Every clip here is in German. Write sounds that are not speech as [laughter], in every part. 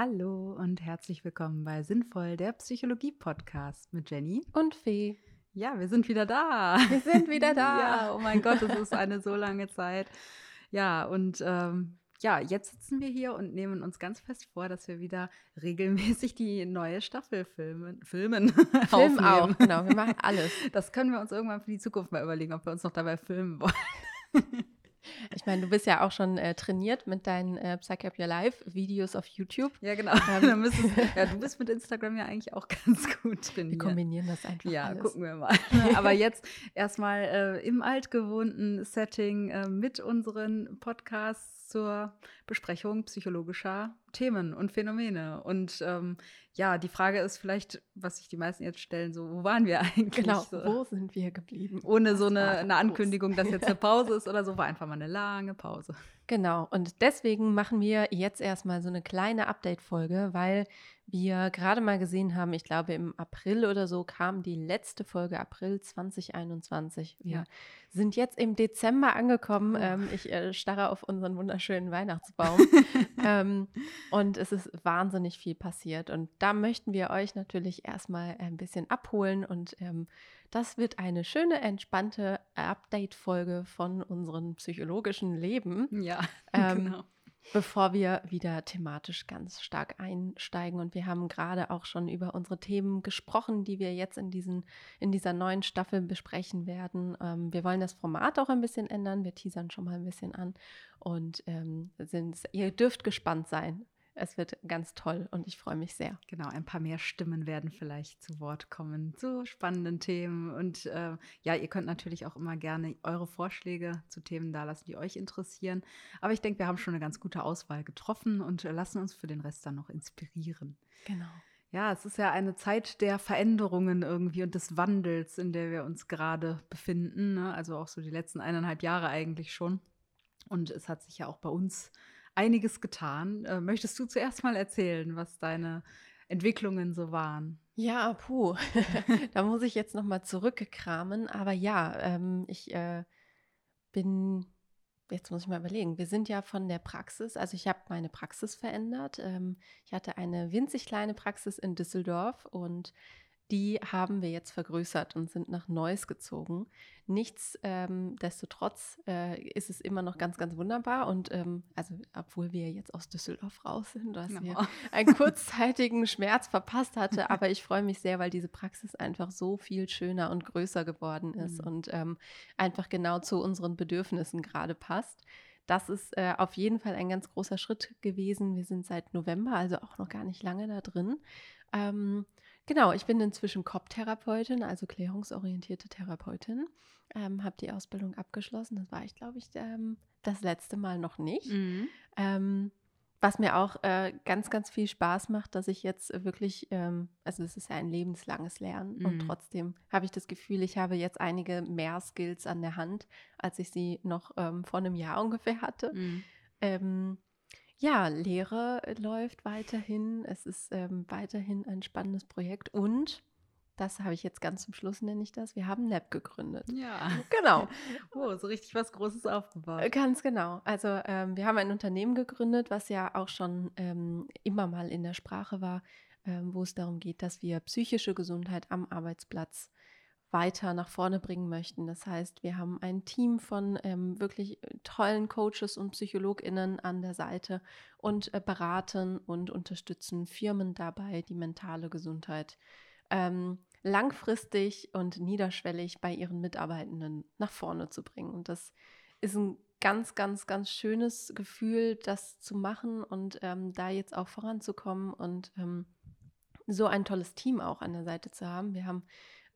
Hallo und herzlich willkommen bei Sinnvoll, der Psychologie-Podcast mit Jenny und Fee. Ja, wir sind wieder da. Wir sind wieder [laughs] da. ja, oh mein Gott, es ist eine so lange Zeit. Ja, und ähm, ja, jetzt sitzen wir hier und nehmen uns ganz fest vor, dass wir wieder regelmäßig die neue Staffel filmen. Filmen. [laughs] Film auch, genau. Wir machen alles. Das können wir uns irgendwann für die Zukunft mal überlegen, ob wir uns noch dabei filmen wollen. [laughs] Ich meine, du bist ja auch schon äh, trainiert mit deinen äh, Psych Up Your Life Videos auf YouTube. Ja, genau. [laughs] Ähm. ja, du bist mit Instagram ja eigentlich auch [laughs] ganz gut trainiert. Wir kombinieren das einfach. Ja, alles. gucken wir mal. [laughs] Aber jetzt erstmal äh, im altgewohnten Setting äh, mit unseren Podcasts zur Besprechung psychologischer Themen und Phänomene. Und ähm, ja, die Frage ist vielleicht, was sich die meisten jetzt stellen, so, wo waren wir [laughs] eigentlich? Genau, so, wo sind wir geblieben? Ohne so eine, eine Ankündigung, dass jetzt eine [laughs] Pause ist oder so, war einfach mal eine lange Pause. Genau, und deswegen machen wir jetzt erstmal so eine kleine Update-Folge, weil wir gerade mal gesehen haben, ich glaube im April oder so kam die letzte Folge, April 2021. Wir ja. sind jetzt im Dezember angekommen. Oh. Ähm, ich äh, starre auf unseren wunderschönen Weihnachtsbaum. [laughs] ähm, und es ist wahnsinnig viel passiert. Und da möchten wir euch natürlich erstmal ein bisschen abholen und ähm, das wird eine schöne, entspannte Update-Folge von unserem psychologischen Leben. Ja, [laughs] ähm, genau. Bevor wir wieder thematisch ganz stark einsteigen. Und wir haben gerade auch schon über unsere Themen gesprochen, die wir jetzt in, diesen, in dieser neuen Staffel besprechen werden. Ähm, wir wollen das Format auch ein bisschen ändern. Wir teasern schon mal ein bisschen an. Und ähm, sind, ihr dürft gespannt sein, es wird ganz toll und ich freue mich sehr. Genau, ein paar mehr Stimmen werden vielleicht zu Wort kommen zu spannenden Themen. Und äh, ja, ihr könnt natürlich auch immer gerne eure Vorschläge zu Themen dalassen, die euch interessieren. Aber ich denke, wir haben schon eine ganz gute Auswahl getroffen und äh, lassen uns für den Rest dann noch inspirieren. Genau. Ja, es ist ja eine Zeit der Veränderungen irgendwie und des Wandels, in der wir uns gerade befinden. Ne? Also auch so die letzten eineinhalb Jahre eigentlich schon. Und es hat sich ja auch bei uns einiges getan. Äh, möchtest du zuerst mal erzählen, was deine Entwicklungen so waren? Ja, puh, [laughs] da muss ich jetzt noch mal zurückkramen. Aber ja, ähm, ich äh, bin, jetzt muss ich mal überlegen, wir sind ja von der Praxis, also ich habe meine Praxis verändert. Ähm, ich hatte eine winzig kleine Praxis in Düsseldorf und die haben wir jetzt vergrößert und sind nach Neuss gezogen. Nichtsdestotrotz ähm, äh, ist es immer noch ganz, ganz wunderbar. Und ähm, also, obwohl wir jetzt aus Düsseldorf raus sind, was ja. mir einen kurzzeitigen Schmerz verpasst hatte. [laughs] Aber ich freue mich sehr, weil diese Praxis einfach so viel schöner und größer geworden ist mhm. und ähm, einfach genau zu unseren Bedürfnissen gerade passt. Das ist äh, auf jeden Fall ein ganz großer Schritt gewesen. Wir sind seit November, also auch noch gar nicht lange da drin. Genau, ich bin inzwischen COP-Therapeutin, also klärungsorientierte Therapeutin. Ähm, habe die Ausbildung abgeschlossen. Das war ich, glaube ich, ähm, das letzte Mal noch nicht. Mhm. Ähm, was mir auch äh, ganz, ganz viel Spaß macht, dass ich jetzt wirklich, ähm, also es ist ja ein lebenslanges Lernen mhm. und trotzdem habe ich das Gefühl, ich habe jetzt einige mehr Skills an der Hand, als ich sie noch ähm, vor einem Jahr ungefähr hatte. Mhm. Ähm, ja, Lehre läuft weiterhin. Es ist ähm, weiterhin ein spannendes Projekt und das habe ich jetzt ganz zum Schluss, nenne ich das. Wir haben ein Lab gegründet. Ja. Genau. [laughs] oh, so richtig was Großes aufgebaut. Äh, ganz genau. Also ähm, wir haben ein Unternehmen gegründet, was ja auch schon ähm, immer mal in der Sprache war, ähm, wo es darum geht, dass wir psychische Gesundheit am Arbeitsplatz weiter nach vorne bringen möchten. Das heißt, wir haben ein Team von ähm, wirklich äh, tollen Coaches und PsychologInnen an der Seite und äh, beraten und unterstützen Firmen dabei, die mentale Gesundheit ähm, langfristig und niederschwellig bei ihren Mitarbeitenden nach vorne zu bringen. Und das ist ein ganz, ganz, ganz schönes Gefühl, das zu machen und ähm, da jetzt auch voranzukommen und ähm, so ein tolles Team auch an der Seite zu haben. Wir haben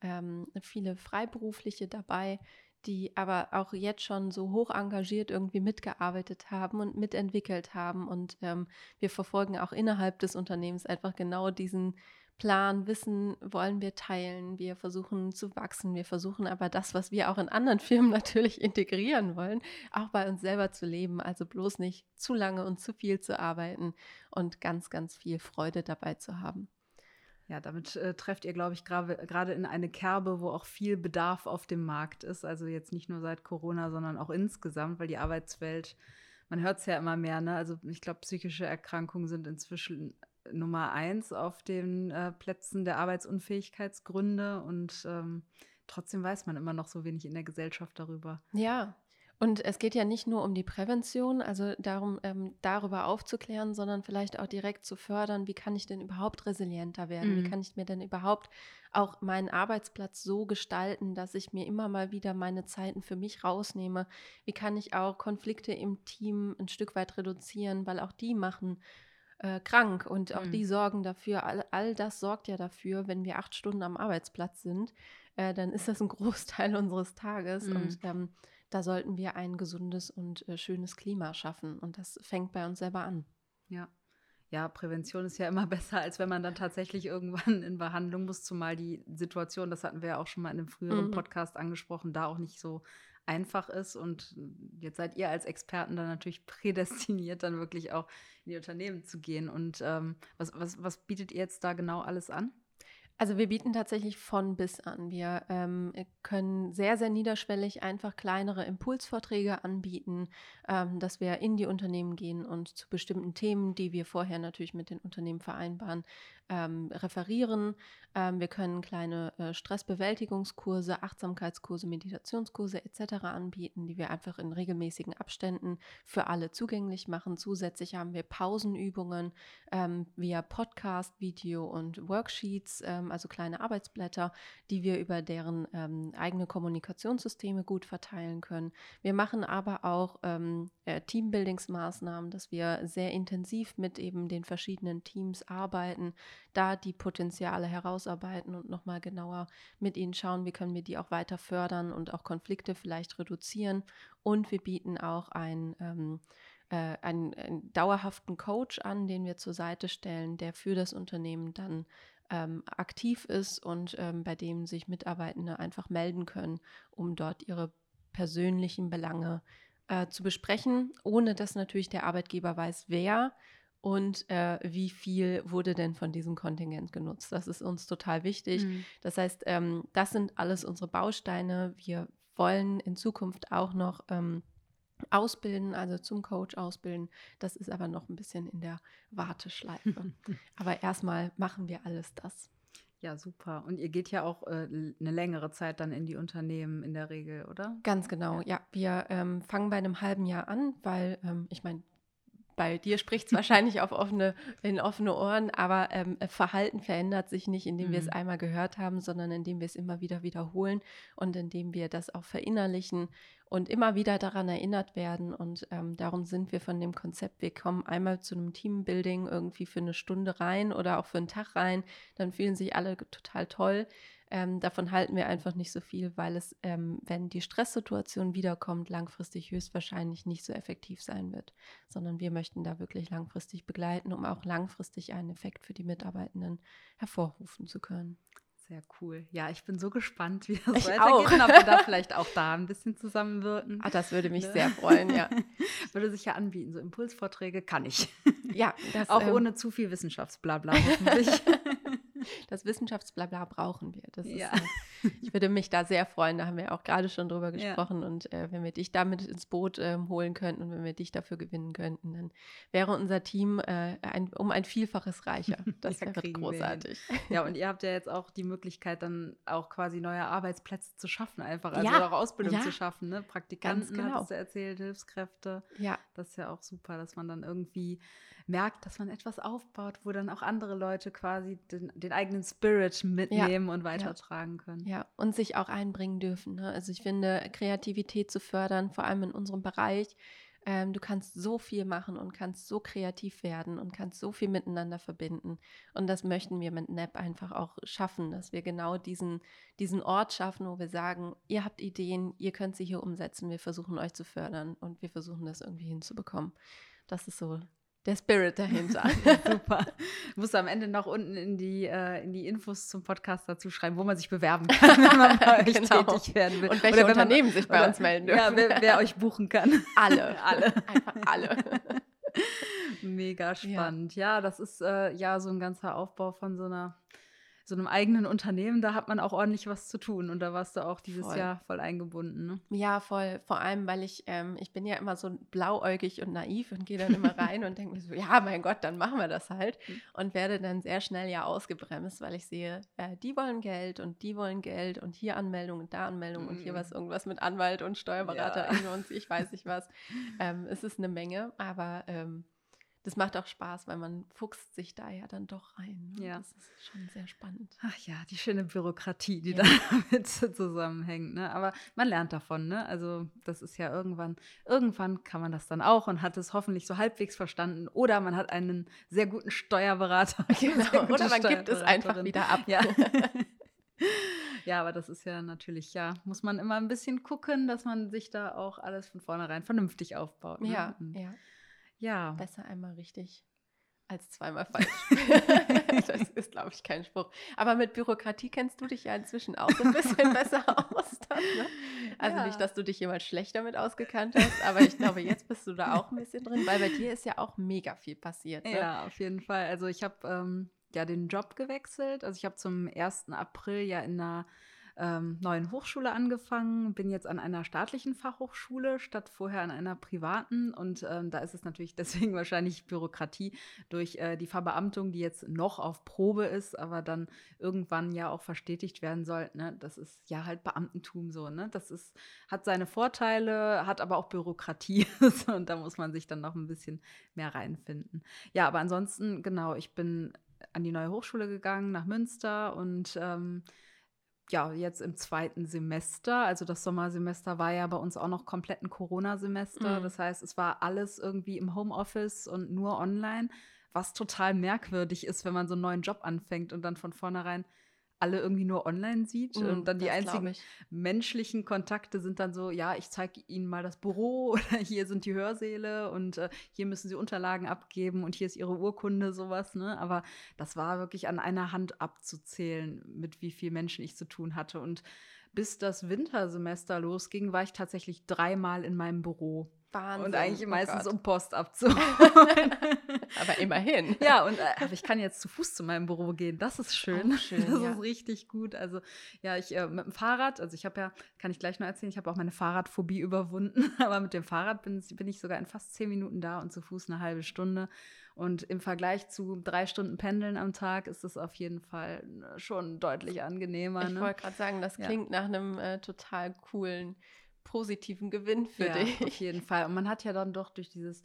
ähm, viele Freiberufliche dabei, die aber auch jetzt schon so hoch engagiert irgendwie mitgearbeitet haben und mitentwickelt haben. Und ähm, wir verfolgen auch innerhalb des Unternehmens einfach genau diesen Plan, Wissen wollen wir teilen, wir versuchen zu wachsen, wir versuchen aber das, was wir auch in anderen [laughs] Firmen natürlich integrieren wollen, auch bei uns selber zu leben. Also bloß nicht zu lange und zu viel zu arbeiten und ganz, ganz viel Freude dabei zu haben. Ja, damit äh, trefft ihr, glaube ich, gerade in eine Kerbe, wo auch viel Bedarf auf dem Markt ist. Also jetzt nicht nur seit Corona, sondern auch insgesamt, weil die Arbeitswelt, man hört es ja immer mehr, ne? Also ich glaube, psychische Erkrankungen sind inzwischen Nummer eins auf den äh, Plätzen der Arbeitsunfähigkeitsgründe und ähm, trotzdem weiß man immer noch so wenig in der Gesellschaft darüber. Ja, und es geht ja nicht nur um die Prävention, also darum, ähm, darüber aufzuklären, sondern vielleicht auch direkt zu fördern, wie kann ich denn überhaupt resilienter werden? Mhm. Wie kann ich mir denn überhaupt auch meinen Arbeitsplatz so gestalten, dass ich mir immer mal wieder meine Zeiten für mich rausnehme? Wie kann ich auch Konflikte im Team ein Stück weit reduzieren, weil auch die machen äh, krank und auch mhm. die sorgen dafür, all, all das sorgt ja dafür, wenn wir acht Stunden am Arbeitsplatz sind, äh, dann ist das ein [laughs] Großteil unseres Tages mhm. und ähm, da sollten wir ein gesundes und äh, schönes Klima schaffen. Und das fängt bei uns selber an. Ja. Ja, Prävention ist ja immer [laughs] besser, als wenn man dann tatsächlich irgendwann in Behandlung muss, zumal die Situation, das hatten wir ja auch schon mal in einem früheren mhm. Podcast angesprochen, da auch nicht so einfach ist. Und jetzt seid ihr als Experten dann natürlich [laughs] prädestiniert, dann wirklich auch in die Unternehmen zu gehen. Und ähm, was, was, was bietet ihr jetzt da genau alles an? Also wir bieten tatsächlich von bis an. Wir ähm, können sehr, sehr niederschwellig einfach kleinere Impulsvorträge anbieten, ähm, dass wir in die Unternehmen gehen und zu bestimmten Themen, die wir vorher natürlich mit den Unternehmen vereinbaren, ähm, referieren. Ähm, wir können kleine äh, Stressbewältigungskurse, Achtsamkeitskurse, Meditationskurse etc. anbieten, die wir einfach in regelmäßigen Abständen für alle zugänglich machen. Zusätzlich haben wir Pausenübungen ähm, via Podcast, Video und Worksheets, ähm, also kleine Arbeitsblätter, die wir über deren ähm, eigene Kommunikationssysteme gut verteilen können. Wir machen aber auch ähm, äh, Teambuildingsmaßnahmen, dass wir sehr intensiv mit eben den verschiedenen Teams arbeiten, da die Potenziale herausarbeiten und nochmal genauer mit ihnen schauen, wie können wir die auch weiter fördern und auch Konflikte vielleicht reduzieren. Und wir bieten auch ein ähm, äh, einen, einen, dauerhaften Coach an, den wir zur Seite stellen, der für das Unternehmen dann ähm, aktiv ist und ähm, bei dem sich Mitarbeitende einfach melden können, um dort ihre persönlichen Belange äh, zu besprechen, ohne dass natürlich der Arbeitgeber weiß, wer und äh, wie viel wurde denn von diesem Kontingent genutzt. Das ist uns total wichtig. Mhm. Das heißt, ähm, das sind alles unsere Bausteine. Wir wollen in Zukunft auch noch ähm, ausbilden, also zum Coach ausbilden. Das ist aber noch ein bisschen in der Warteschleife. [laughs] aber erstmal machen wir alles das. Ja, super. Und ihr geht ja auch äh, eine längere Zeit dann in die Unternehmen in der Regel, oder? Ganz genau, ja. ja wir ähm, fangen bei einem halben Jahr an, weil ähm, ich meine, bei dir spricht es [laughs] wahrscheinlich auf offene, in offene Ohren, aber ähm, Verhalten verändert sich nicht, indem mhm. wir es mhm. einmal gehört haben, sondern indem wir es immer wieder wiederholen und indem wir das auch verinnerlichen und immer wieder daran erinnert werden. Und ähm, darum sind wir von dem Konzept, wir kommen einmal zu einem Teambuilding irgendwie für eine Stunde rein oder auch für einen Tag rein, dann fühlen sich alle total toll. Ähm, davon halten wir einfach nicht so viel, weil es, ähm, wenn die Stresssituation wiederkommt, langfristig höchstwahrscheinlich nicht so effektiv sein wird, sondern wir möchten da wirklich langfristig begleiten, um auch langfristig einen Effekt für die Mitarbeitenden hervorrufen zu können. Sehr cool. Ja, ich bin so gespannt, wie das ich weitergeht. Auch. Ob wir da vielleicht auch da ein bisschen zusammenwirken. Ah, das würde mich ne? sehr freuen, ja. [laughs] würde sich ja anbieten. So Impulsvorträge kann ich. Ja, das, auch ähm, ohne zu viel Wissenschaftsblabla hoffentlich. [laughs] das Wissenschaftsblabla brauchen wir. Das ja. ist, ich würde mich da sehr freuen. Da haben wir auch gerade schon drüber [laughs] gesprochen. Ja. Und äh, wenn wir dich damit ins Boot äh, holen könnten und wenn wir dich dafür gewinnen könnten, dann wäre unser Team äh, ein, um ein Vielfaches reicher. [laughs] Das ja, wäre großartig. Ja, und ihr habt ja jetzt auch die Möglichkeit, dann auch quasi neue Arbeitsplätze zu schaffen, einfach. Also auch Ausbildung zu schaffen. Ne? Praktikanten, genau. hast du erzählt, Hilfskräfte. Ja. Das ist ja auch super, dass man dann irgendwie merkt, dass man etwas aufbaut, wo dann auch andere Leute quasi den, den eigenen Spirit mitnehmen ja, und weitertragen ja. können. Ja, und sich auch einbringen dürfen. Ne? Also ich finde, Kreativität zu fördern, vor allem in unserem Bereich, ähm, du kannst so viel machen und kannst so kreativ werden und kannst so viel miteinander verbinden. Und das möchten wir mit NAP einfach auch schaffen, dass wir genau diesen, diesen Ort schaffen, wo wir sagen, ihr habt Ideen, ihr könnt sie hier umsetzen, wir versuchen euch zu fördern und wir versuchen das irgendwie hinzubekommen. Das ist so der Spirit dahinter. [laughs] Super. Muss am Ende noch unten in die, äh, in die Infos zum Podcast dazu schreiben, wo man sich bewerben kann, [laughs] wenn man bei euch genau. tätig werden will. Und welche oder Unternehmen man, sich bei oder, uns melden dürfen. Ja, wer, wer, euch buchen kann. [laughs] Alle. alle. Einfach alle. Mega spannend. Ja, ja das ist äh, ja so ein ganzer Aufbau von so einer so einem eigenen Unternehmen, da hat man auch ordentlich was zu tun. Und da warst du auch dieses Voll. Jahr voll eingebunden. Ne? Ja, voll. Vor allem, weil ich, ähm, ich bin ja immer so blauäugig und naiv und gehe dann immer [laughs] rein und denke mir so, ja, mein Gott, dann machen wir das halt. Mhm. Und werde dann sehr schnell ja ausgebremst, weil ich sehe, äh, die wollen Geld und die wollen Geld und hier Anmeldung und da Anmeldung und hier Mhm. was irgendwas mit Anwalt und Steuerberaterin und ich weiß nicht was. [laughs] Ähm, es ist eine Menge, aber ähm, das macht auch Spaß, weil man fuchst sich da ja dann doch rein. ne? Ja. Das ist schon sehr spannend. Ach ja, die schöne Bürokratie, die Ja. da [laughs] damit zusammenhängt. Ne? Aber man lernt davon. Ne? Also das ist ja irgendwann, irgendwann kann man das dann auch und hat es hoffentlich so halbwegs verstanden. Oder man hat einen sehr guten Steuerberater. [laughs] Genau. Oder man gibt es einfach wieder ab. Ja. [laughs] ja, aber das ist ja natürlich, ja, muss man immer ein bisschen gucken, dass man sich da auch alles von vornherein vernünftig aufbaut. Ne? Ja, Und ja. Ja. Besser einmal richtig als zweimal falsch. [laughs] das ist, glaube ich, kein Spruch. Aber mit Bürokratie kennst du dich ja inzwischen auch so ein bisschen [laughs] besser aus. Dann, ne? Also Ja. nicht, dass du dich jemals schlecht damit ausgekannt hast, aber ich glaube, jetzt bist du da auch ein bisschen drin, weil bei dir ist ja auch mega viel passiert. Ne? Ja, auf jeden Fall. Also ich habe ähm, ja den Job gewechselt. Also ich habe zum 1. April ja in einer ähm, neuen Hochschule angefangen, bin jetzt an einer staatlichen Fachhochschule statt vorher an einer privaten. Und ähm, da ist es natürlich [laughs] deswegen wahrscheinlich Bürokratie durch äh, die Verbeamtung, die jetzt noch auf Probe ist, aber dann irgendwann ja auch verstetigt werden soll. Ne? Das ist ja halt Beamtentum so. Ne? Das ist, hat seine Vorteile, hat aber auch Bürokratie. [laughs] Und da muss man sich dann noch ein bisschen mehr reinfinden. Ja, aber ansonsten, genau, ich bin an die neue Hochschule gegangen, nach Münster und ähm, ja, jetzt im zweiten Semester, also das Sommersemester war ja bei uns auch noch komplett ein Corona-Semester. Mhm. Das heißt, es war alles irgendwie im Homeoffice und nur online, was total merkwürdig ist, wenn man so einen neuen Job anfängt und dann von vornherein alle irgendwie nur online sieht. Mm, und dann die einzigen ich. menschlichen Kontakte sind dann so, ja, ich zeige Ihnen mal das Büro [laughs] oder hier sind die Hörsäle und äh, hier müssen Sie Unterlagen abgeben und hier ist Ihre Urkunde, sowas, ne? Aber das war wirklich an einer Hand abzuzählen, mit wie vielen Menschen ich zu tun hatte. Und bis das Wintersemester losging, war ich tatsächlich dreimal in meinem Büro. Wahnsinn. Und eigentlich oh meistens Gott. um Post [laughs] abzuholen. Aber immerhin. [laughs] Ja, und äh, aber ich kann jetzt zu Fuß zu meinem Büro gehen. Das ist schön. Auch schön, das ja. ist richtig gut. Also ja, ich äh, mit dem Fahrrad, also ich habe ja, kann ich gleich noch erzählen, ich habe auch meine Fahrradphobie überwunden. [laughs] Aber mit dem Fahrrad bin, bin ich sogar in fast zehn Minuten da und zu Fuß eine halbe Stunde. Und im Vergleich zu drei Stunden Pendeln am Tag ist es auf jeden Fall äh, schon deutlich angenehmer. Ich ne? wollte gerade sagen, das Ja. klingt nach einem äh, total coolen, positiven Gewinn für ja, dich. auf jeden Fall. Und man hat ja dann doch durch dieses,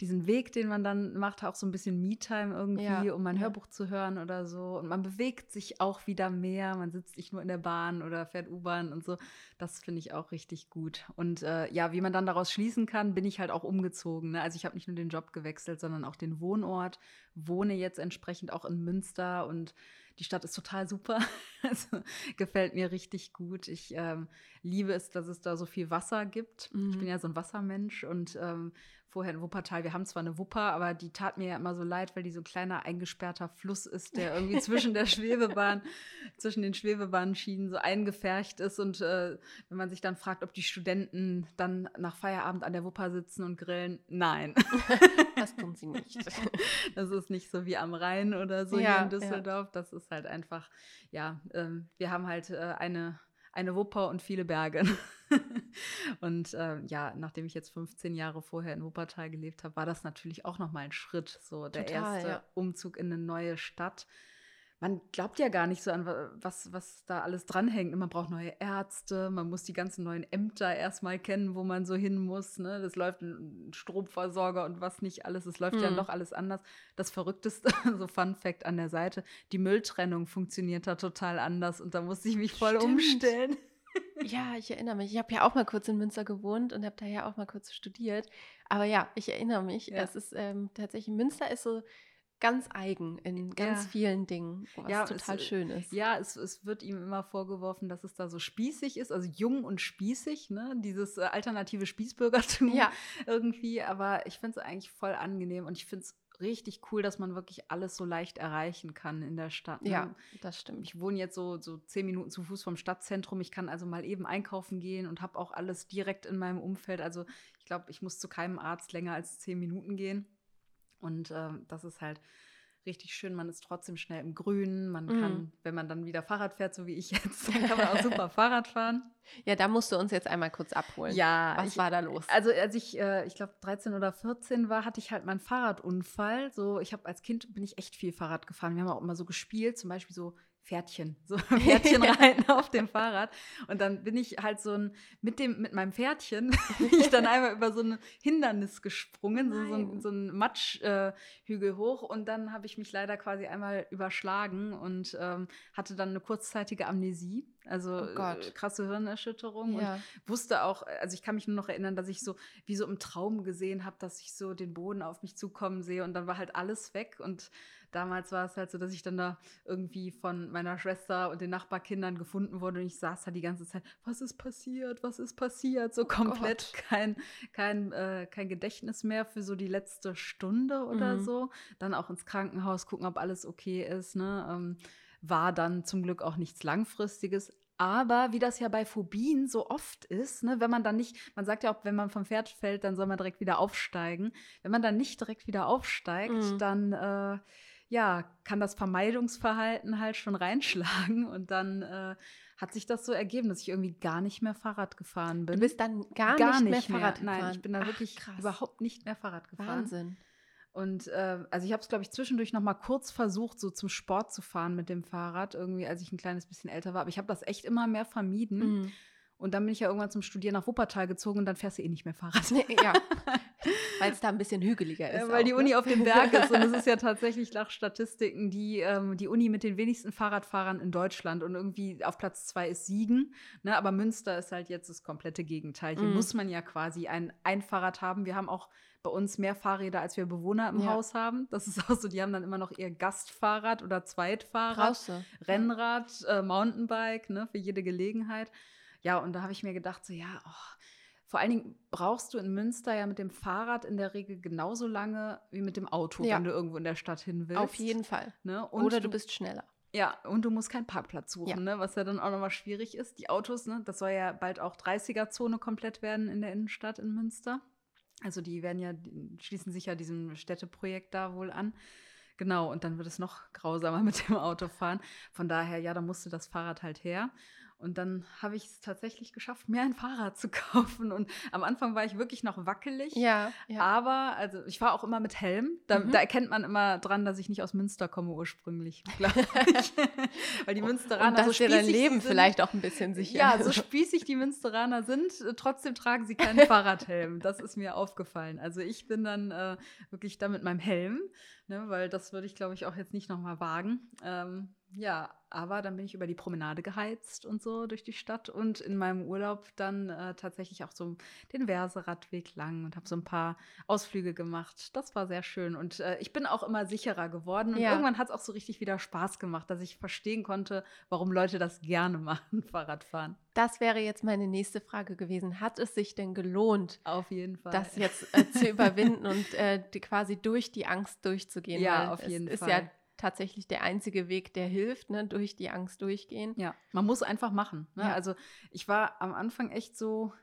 diesen Weg, den man dann macht, auch so ein bisschen Me-Time irgendwie, Ja, um ein ja. Hörbuch zu hören oder so. Und man bewegt sich auch wieder mehr. Man sitzt nicht nur in der Bahn oder fährt U-Bahn und so. Das finde ich auch richtig gut. Und äh, ja, wie man dann daraus schließen kann, bin ich halt auch umgezogen. Ne? Also ich habe nicht nur den Job gewechselt, sondern auch den Wohnort. Wohne jetzt entsprechend auch in Münster und die Stadt ist total super. [laughs] Also gefällt mir richtig gut. Ich ähm, liebe es, dass es da so viel Wasser gibt. Ich Mhm. bin ja so ein Wassermensch und ähm, vorher in Wuppertal, wir haben zwar eine Wupper, aber die tat mir ja immer so leid, weil die so ein kleiner eingesperrter Fluss ist, der irgendwie [laughs] zwischen der Schwebebahn, zwischen den Schwebebahnschienen so eingefärcht ist. Und äh, wenn man sich dann fragt, ob die Studenten dann nach Feierabend an der Wupper sitzen und grillen, nein. [laughs] Das tun sie nicht. [laughs] Das ist nicht so wie am Rhein oder so Ja, hier ja. in Düsseldorf. Das ist halt einfach, ja, ähm, wir haben halt äh, eine, eine Wupper und viele Berge. [laughs] und ähm, ja, nachdem ich jetzt 15 Jahre vorher in Wuppertal gelebt habe, war das natürlich auch nochmal ein Schritt. So der Total, erste ja. Umzug in eine neue Stadt. Man glaubt ja gar nicht so an, wa- was, was da alles dranhängt. Man braucht neue Ärzte, man muss die ganzen neuen Ämter erstmal kennen, wo man so hin muss. Ne? Das läuft ein Stromversorger und was nicht alles. Es läuft ja Hm. noch alles anders. Das Verrückteste, [laughs] so Fun Fact an der Seite, die Mülltrennung funktioniert da total anders und da musste ich mich voll Stimmt. umstellen. Ja, ich erinnere mich. Ich habe ja auch mal kurz in Münster gewohnt und habe da ja auch mal kurz studiert. Aber ja, ich erinnere mich. Ja. Es ist ähm, tatsächlich, Münster ist so ganz eigen in ganz Ja. vielen Dingen, was Ja, es, total äh, schön ist. Ja, es, es wird ihm immer vorgeworfen, dass es da so spießig ist, also jung und spießig, ne? Dieses äh, alternative Spießbürgertum Ja. [laughs] irgendwie. Aber ich finde es eigentlich voll angenehm und ich finde es richtig cool, dass man wirklich alles so leicht erreichen kann in der Stadt. Ne? Ja, das stimmt. Ich wohne jetzt so, so zehn Minuten zu Fuß vom Stadtzentrum. Ich kann also mal eben einkaufen gehen und habe auch alles direkt in meinem Umfeld. Also ich glaube, ich muss zu keinem Arzt länger als zehn Minuten gehen. Und ähm, das ist halt richtig schön. Man ist trotzdem schnell im Grünen. Man kann, mhm. wenn man dann wieder Fahrrad fährt, so wie ich jetzt, [laughs] dann kann man auch super Fahrrad fahren. Ja, da musst du uns jetzt einmal kurz abholen. Ja. Was ich, war da los? Also als ich, äh, ich glaube 13 oder 14 war, hatte ich halt meinen Fahrradunfall. So, ich habe als Kind bin ich echt viel Fahrrad gefahren. Wir haben auch immer so gespielt, zum Beispiel so Pferdchen, so [laughs] Pferdchen reiten auf dem Fahrrad. Und dann bin ich halt so ein, mit dem, mit meinem Pferdchen, [laughs] bin ich dann einmal über so ein Hindernis gesprungen, so, so ein, so ein Matschhügel äh, hoch. Und dann habe ich mich leider quasi einmal überschlagen und ähm, hatte dann eine kurzzeitige Amnesie. Also oh äh, krasse Hirnerschütterung ja. und wusste auch, also ich kann mich nur noch erinnern, dass ich so wie so im Traum gesehen habe, dass ich so den Boden auf mich zukommen sehe und dann war halt alles weg und damals war es halt so, dass ich dann da irgendwie von meiner Schwester und den Nachbarkindern gefunden wurde und ich saß da die ganze Zeit, was ist passiert, was ist passiert, so oh komplett oh kein, kein, äh, kein Gedächtnis mehr für so die letzte Stunde oder mhm. so. Dann auch ins Krankenhaus gucken, ob alles okay ist, ne? Ähm, war dann zum Glück auch nichts Langfristiges. Aber wie das ja bei Phobien so oft ist, ne, wenn man dann nicht, man sagt ja auch, wenn man vom Pferd fällt, dann soll man direkt wieder aufsteigen. Wenn man dann nicht direkt wieder aufsteigt, mhm. dann äh, ja, kann das Vermeidungsverhalten halt schon [laughs] reinschlagen und dann äh, hat sich das so ergeben, dass ich irgendwie gar nicht mehr Fahrrad gefahren bin. Du bist dann gar, gar nicht, nicht, mehr Fahrrad mehr. gefahren? Nein, ich bin da Ach, wirklich krass. überhaupt nicht mehr Fahrrad gefahren. Wahnsinn. Und äh, also ich habe es, glaube ich, zwischendurch noch mal kurz versucht, so zum Sport zu fahren mit dem Fahrrad, irgendwie, als ich ein kleines bisschen älter war. Aber ich habe das echt immer mehr vermieden. Mhm. Und dann bin ich ja irgendwann zum Studieren nach Wuppertal gezogen und dann fährst du eh nicht mehr Fahrrad. [laughs] ja, [laughs] weil es da ein bisschen hügeliger ist. Ja, weil auch, die Uni ne? auf dem Berg ist und es ist ja [laughs] tatsächlich nach Statistiken die, ähm, die Uni mit den wenigsten Fahrradfahrern in Deutschland und irgendwie auf Platz zwei ist Siegen. Ne? Aber Münster ist halt jetzt das komplette Gegenteil. Hier mm. muss man ja quasi ein, ein Fahrrad haben. Wir haben auch bei uns mehr Fahrräder, als wir Bewohner im ja. Haus haben. Das ist auch so, die haben dann immer noch ihr Gastfahrrad oder Zweitfahrrad, Rennrad, äh, Mountainbike, ne, für jede Gelegenheit. Ja, und da habe ich mir gedacht, so ja, oh, vor allen Dingen brauchst du in Münster ja mit dem Fahrrad in der Regel genauso lange wie mit dem Auto, ja. wenn du irgendwo in der Stadt hin willst. Auf jeden Fall. Ne? Oder du, du, bist schneller. Ja, und du musst keinen Parkplatz suchen, ja. ne? was ja dann auch nochmal schwierig ist. Die Autos, ne? das soll ja bald auch 30er-Zone komplett werden in der Innenstadt in Münster. Also die werden ja, die schließen sich ja diesem Städteprojekt da wohl an. Genau, und dann wird es noch grausamer [laughs] mit dem Autofahren. Von daher, ja, da musste das Fahrrad halt her. Und dann habe ich es tatsächlich geschafft, mir ein Fahrrad zu [laughs] kaufen. Und am Anfang war ich wirklich noch wackelig. Ja. ja. Aber, also ich fahre auch immer mit Helm. Da, mhm. da, erkennt man immer dran, dass ich nicht aus Münster komme ursprünglich, glaube ich. [laughs] Weil die Münsteraner Und dass so dein Leben sind, vielleicht auch ein bisschen sicher. Ja, so [laughs] spießig die Münsteraner sind, trotzdem tragen sie keinen Fahrradhelm. Das ist mir aufgefallen. Also ich bin dann äh, wirklich da mit meinem Helm, ne, weil das würde ich, glaube ich, auch jetzt nicht nochmal wagen. Ähm, ja, aber dann bin ich über die Promenade geheizt und so durch die Stadt und in meinem Urlaub dann äh, tatsächlich auch so den Verseradweg lang und habe so ein paar Ausflüge gemacht. Das war sehr schön und äh, ich bin auch immer sicherer geworden und ja. irgendwann hat es auch so richtig wieder Spaß gemacht, dass ich verstehen konnte, warum Leute das gerne machen, [laughs] Fahrradfahren. Das wäre jetzt meine nächste Frage gewesen. Hat es sich denn gelohnt, auf jeden Fall, das jetzt äh, zu [laughs] überwinden und äh, die, quasi durch die Angst durchzugehen? Ja, auf jeden Fall. Ist ja tatsächlich der einzige Weg, der hilft, ne? durch die Angst durchgehen. Ja, man muss einfach machen. Ne? Ja. Also ich war am Anfang echt so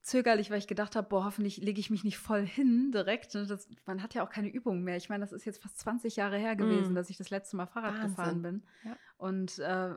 zögerlich, weil ich gedacht habe, boah, hoffentlich lege ich mich nicht voll hin direkt. Ne? Das, man hat ja auch keine Übung mehr. Ich meine, das ist jetzt fast 20 Jahre her gewesen, mm. dass ich das letzte Mal Fahrrad Wahnsinn. gefahren bin. Ja. Und äh,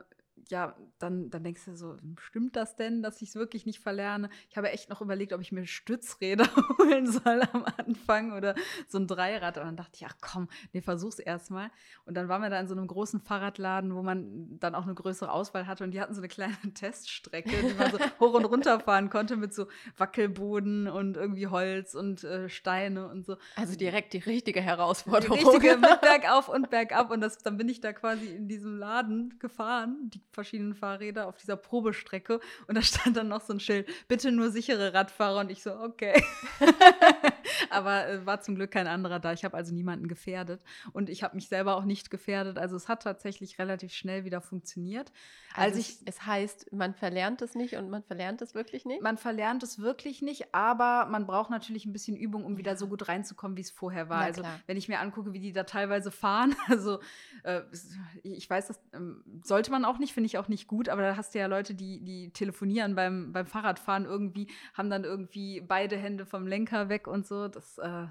ja, dann, dann denkst du so, stimmt das denn, dass ich es wirklich nicht verlerne? Ich habe echt noch überlegt, ob ich mir Stützräder [laughs] holen soll am Anfang oder so ein Dreirad. Und dann dachte ich, ach komm, nee, versuch's erstmal. Und dann waren wir da in so einem großen Fahrradladen, wo man dann auch eine größere Auswahl hatte. Und die hatten so eine kleine [laughs] Teststrecke, die man so hoch und runter [laughs] fahren konnte mit so Wackelboden und irgendwie Holz und äh, Steine und so. Also direkt die richtige Herausforderung. Die richtige mit bergauf und bergab. Und das, dann bin ich da quasi in diesem Laden gefahren, die verschiedenen Fahrräder auf dieser Probestrecke und da stand dann noch so ein Schild, bitte nur sichere Radfahrer und ich so, okay. [laughs] [laughs] Aber äh, war zum Glück kein anderer da. Ich habe also niemanden gefährdet und ich habe mich selber auch nicht gefährdet. Also es hat tatsächlich relativ schnell wieder funktioniert. Also ich, es heißt, man verlernt es nicht und man verlernt es wirklich nicht? Man verlernt es wirklich nicht, aber man braucht natürlich ein bisschen Übung, um wieder so gut reinzukommen, wie es vorher war. Na, also klar. wenn ich mir angucke, wie die da teilweise fahren, [laughs] also äh, ich weiß, das äh, sollte man auch nicht, finde ich auch nicht gut, aber da hast du ja Leute, die, die telefonieren beim, beim Fahrradfahren irgendwie, haben dann irgendwie beide Hände vom Lenker weg und so. Das äh,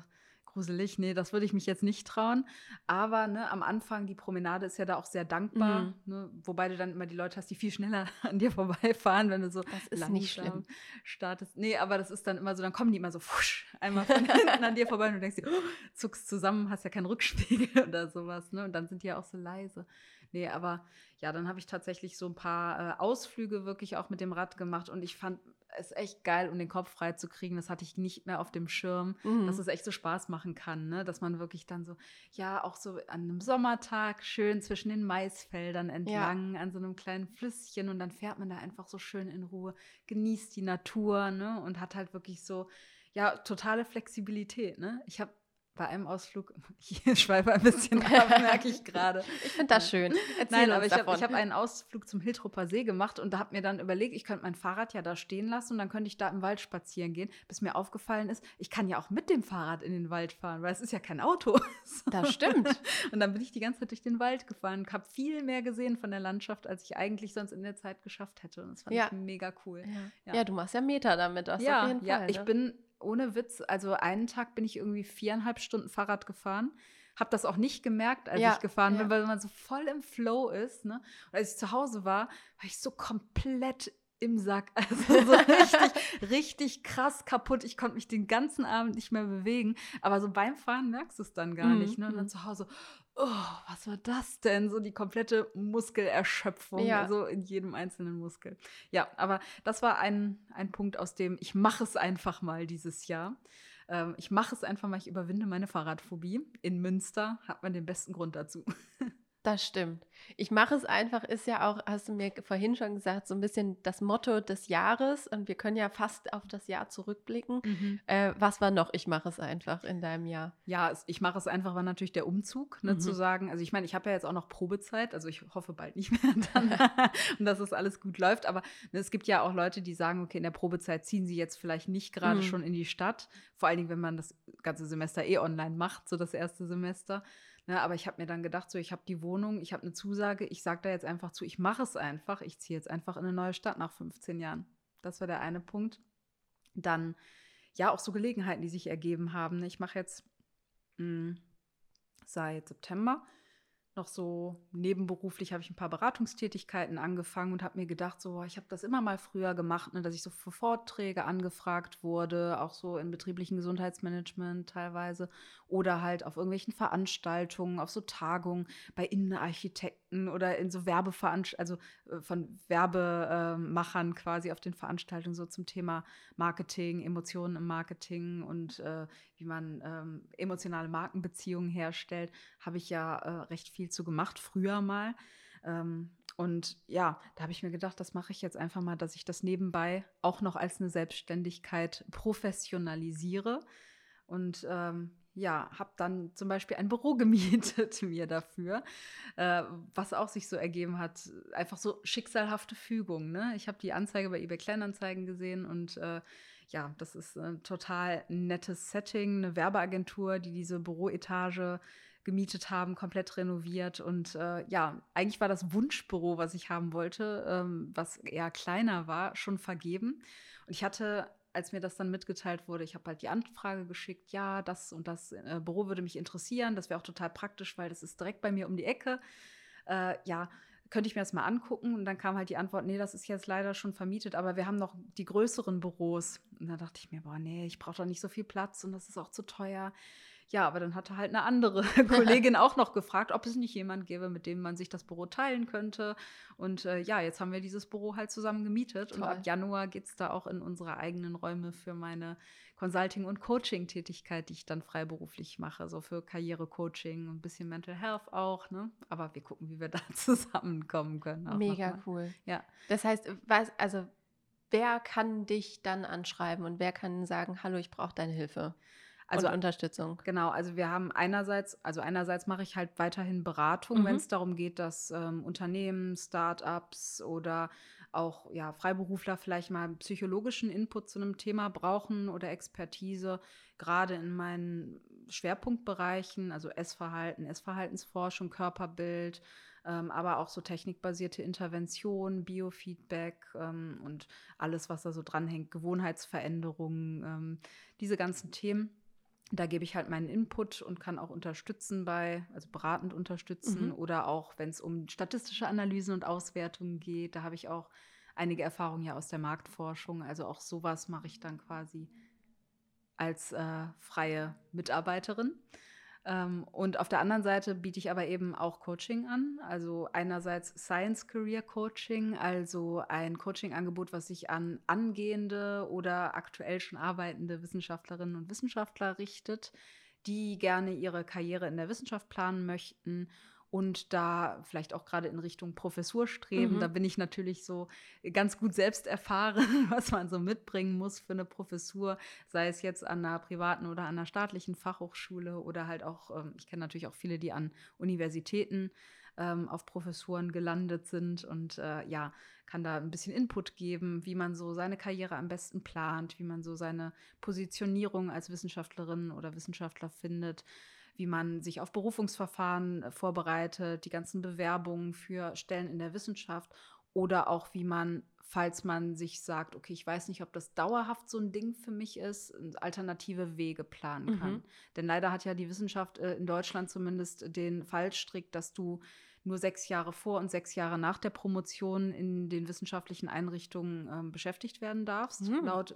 gruselig. Nee, das würde ich mich jetzt nicht trauen. Aber ne, am Anfang, die Promenade ist ja da auch sehr dankbar. Mhm. Ne, wobei du dann immer die Leute hast, die viel schneller [laughs] an dir vorbeifahren, wenn du so das ist nicht schlimm. startest. Nee, aber das ist dann immer so, dann kommen die immer so fusch, einmal von [laughs] hinten an dir vorbei und du denkst dir, oh, zuckst zusammen, hast ja keinen Rückspiegel [laughs] oder sowas. Ne? Und dann sind die ja auch so leise. Nee, aber ja, dann habe ich tatsächlich so ein paar äh, Ausflüge wirklich auch mit dem Rad gemacht und ich fand es echt geil, um den Kopf frei zu kriegen. Das hatte ich nicht mehr auf dem Schirm, mhm. dass es echt so Spaß machen kann, ne? dass man wirklich dann so, ja, auch so an einem Sommertag schön zwischen den Maisfeldern entlang, ja. an so einem kleinen Flüsschen und dann fährt man da einfach so schön in Ruhe, genießt die Natur ne? und hat halt wirklich so, ja, totale Flexibilität. Ne? Ich habe bei einem Ausflug, [laughs] ich schweife ein bisschen [laughs] ab, merke ich gerade. Ich finde das schön. Erzähl Nein, aber ich habe hab einen Ausflug zum Hiltroper See gemacht und da habe mir dann überlegt, ich könnte mein Fahrrad ja da stehen lassen und dann könnte ich da im Wald spazieren gehen, bis mir aufgefallen ist, ich kann ja auch mit dem Fahrrad in den Wald fahren, weil es ist ja kein Auto. [laughs] Das stimmt. Und dann bin ich die ganze Zeit durch den Wald gefahren und habe viel mehr gesehen von der Landschaft, als ich eigentlich sonst in der Zeit geschafft hätte. Und das fand ja. ich mega cool. Ja. Ja. ja. du machst ja Meter damit, das ja, auf jeden Fall. Ja, ich ne? bin ohne Witz, also einen Tag bin ich irgendwie viereinhalb Stunden Fahrrad gefahren. Habe das auch nicht gemerkt, als ja, ich gefahren ja. bin, weil man so voll im Flow ist. Ne? Und als ich zu Hause war, war ich so komplett im Sack. [laughs] Also so richtig, richtig krass kaputt. Ich konnte mich den ganzen Abend nicht mehr bewegen. Aber so beim Fahren merkst du es dann gar mhm. nicht. Ne? Und dann mhm. zu Hause, oh, was war das denn? So die komplette Muskelerschöpfung, ja. so in jedem einzelnen Muskel. Ja, aber das war ein, ein Punkt, aus dem ich mache es einfach mal dieses Jahr. Ähm, ich mache es einfach mal, ich überwinde meine Fahrradphobie. In Münster hat man den besten Grund dazu. [laughs] Das stimmt. Ich mache es einfach, ist ja auch, hast du mir vorhin schon gesagt, so ein bisschen das Motto des Jahres. Und wir können ja fast auf das Jahr zurückblicken. Mhm. Äh, was war noch? Ich mache es einfach in deinem Jahr. Ja, ich mache es einfach, war natürlich der Umzug, ne, mhm. zu sagen. Also ich meine, ich habe ja jetzt auch noch Probezeit, also ich hoffe bald nicht mehr [laughs] dann und [laughs] dass es alles gut läuft. Aber ne, es gibt ja auch Leute, die sagen, okay, in der Probezeit ziehen sie jetzt vielleicht nicht gerade mhm. schon in die Stadt. Vor allen Dingen, wenn man das ganze Semester eh online macht, so das erste Semester. Ne, aber ich habe mir dann gedacht, so ich habe die Wohnung, ich habe eine Zusage, ich sage da jetzt einfach zu, ich mache es einfach, ich ziehe jetzt einfach in eine neue Stadt nach 15 Jahren. Das war der eine Punkt. Dann ja auch so Gelegenheiten, die sich ergeben haben. Ne. Ich mache jetzt mh, hm, seit September noch so nebenberuflich habe ich ein paar Beratungstätigkeiten angefangen und habe mir gedacht, so, ich habe das immer mal früher gemacht, ne, dass ich so für Vorträge angefragt wurde, auch so im betrieblichen Gesundheitsmanagement teilweise oder halt auf irgendwelchen Veranstaltungen, auf so Tagungen bei Innenarchitekten oder in so Werbeveranstaltungen, also äh, von Werbemachern quasi auf den Veranstaltungen so zum Thema Marketing, Emotionen im Marketing und äh, wie man ähm, emotionale Markenbeziehungen herstellt, habe ich ja äh, recht viel zu gemacht, früher mal. Ähm, und ja, da habe ich mir gedacht, das mache ich jetzt einfach mal, dass ich das nebenbei auch noch als eine Selbstständigkeit professionalisiere. Und ähm, ja, habe dann zum Beispiel ein Büro [laughs] gemietet mir dafür, äh, was auch sich so ergeben hat. Einfach so schicksalhafte Fügung. Ne? Ich habe die Anzeige bei eBay Kleinanzeigen gesehen und äh, ja, das ist ein total nettes Setting, eine Werbeagentur, die diese Büroetage gemietet haben, komplett renoviert. Und äh, ja, eigentlich war das Wunschbüro, was ich haben wollte, ähm, was eher kleiner war, schon vergeben. Und ich hatte, als mir das dann mitgeteilt wurde, ich habe halt die Anfrage geschickt, ja, das und das äh, Büro würde mich interessieren. Das wäre auch total praktisch, weil das ist direkt bei mir um die Ecke. Äh, ja, könnte ich mir das mal angucken? Und dann kam halt die Antwort, nee, das ist jetzt leider schon vermietet, aber wir haben noch die größeren Büros. Und da dachte ich mir, boah, nee, ich brauche doch nicht so viel Platz und das ist auch zu teuer. Ja, aber dann hatte halt eine andere [laughs] Kollegin auch noch gefragt, ob es nicht jemand gäbe, mit dem man sich das Büro teilen könnte. Und äh, ja, jetzt haben wir dieses Büro halt zusammen gemietet. Toll. Und ab Januar geht es da auch in unsere eigenen Räume für meine Consulting- und Coaching-Tätigkeit, die ich dann freiberuflich mache. So für Karrierecoaching und ein bisschen Mental Health auch. Ne? Aber wir gucken, wie wir [laughs] da zusammenkommen können. Mega cool. Ja. Das heißt, was, also wer kann dich dann anschreiben und wer kann sagen, hallo, ich brauche deine Hilfe? Also und Unterstützung. Genau, also wir haben einerseits, also einerseits mache ich halt weiterhin Beratung, mhm. wenn es darum geht, dass ähm, Unternehmen, Startups oder auch ja, Freiberufler vielleicht mal psychologischen Input zu einem Thema brauchen oder Expertise, gerade in meinen Schwerpunktbereichen, also Essverhalten, Essverhaltensforschung, Körperbild, ähm, aber auch so technikbasierte Intervention, Biofeedback ähm, und alles, was da so dranhängt, Gewohnheitsveränderungen, ähm, diese ganzen Themen Da gebe ich halt meinen Input und kann auch unterstützen bei, also beratend unterstützen Mhm. oder auch, wenn es um statistische Analysen und Auswertungen geht. Da habe ich auch einige Erfahrungen ja aus der Marktforschung. Also auch sowas mache ich dann quasi als äh, freie Mitarbeiterin. Ähm, und auf der anderen Seite biete ich aber eben auch Coaching an. Also einerseits Science Career Coaching, also ein Coaching-Angebot, was sich an angehende oder aktuell schon arbeitende Wissenschaftlerinnen und Wissenschaftler richtet, die gerne ihre Karriere in der Wissenschaft planen möchten und da vielleicht auch gerade in Richtung Professur streben. Mhm. Da bin ich natürlich so ganz gut selbst erfahren, [laughs] was man so mitbringen muss für eine Professur, sei es jetzt an einer privaten oder an einer staatlichen Fachhochschule oder halt auch, ähm, ich kenne natürlich auch viele, die an Universitäten ähm, auf Professuren gelandet sind und äh, ja, kann da ein bisschen Input geben, wie man so seine Karriere am besten plant, wie man so seine Positionierung als Wissenschaftlerin oder Wissenschaftler findet wie man sich auf Berufungsverfahren äh, vorbereitet, die ganzen Bewerbungen für Stellen in der Wissenschaft oder auch wie man, falls man sich sagt, okay, ich weiß nicht, ob das dauerhaft so ein Ding für mich ist, alternative Wege planen kann. Mhm. Denn leider hat ja die Wissenschaft äh, in Deutschland zumindest den Fallstrick, dass du nur sechs Jahre vor und sechs Jahre nach der Promotion in den wissenschaftlichen Einrichtungen ähm, beschäftigt werden darfst, Mhm. laut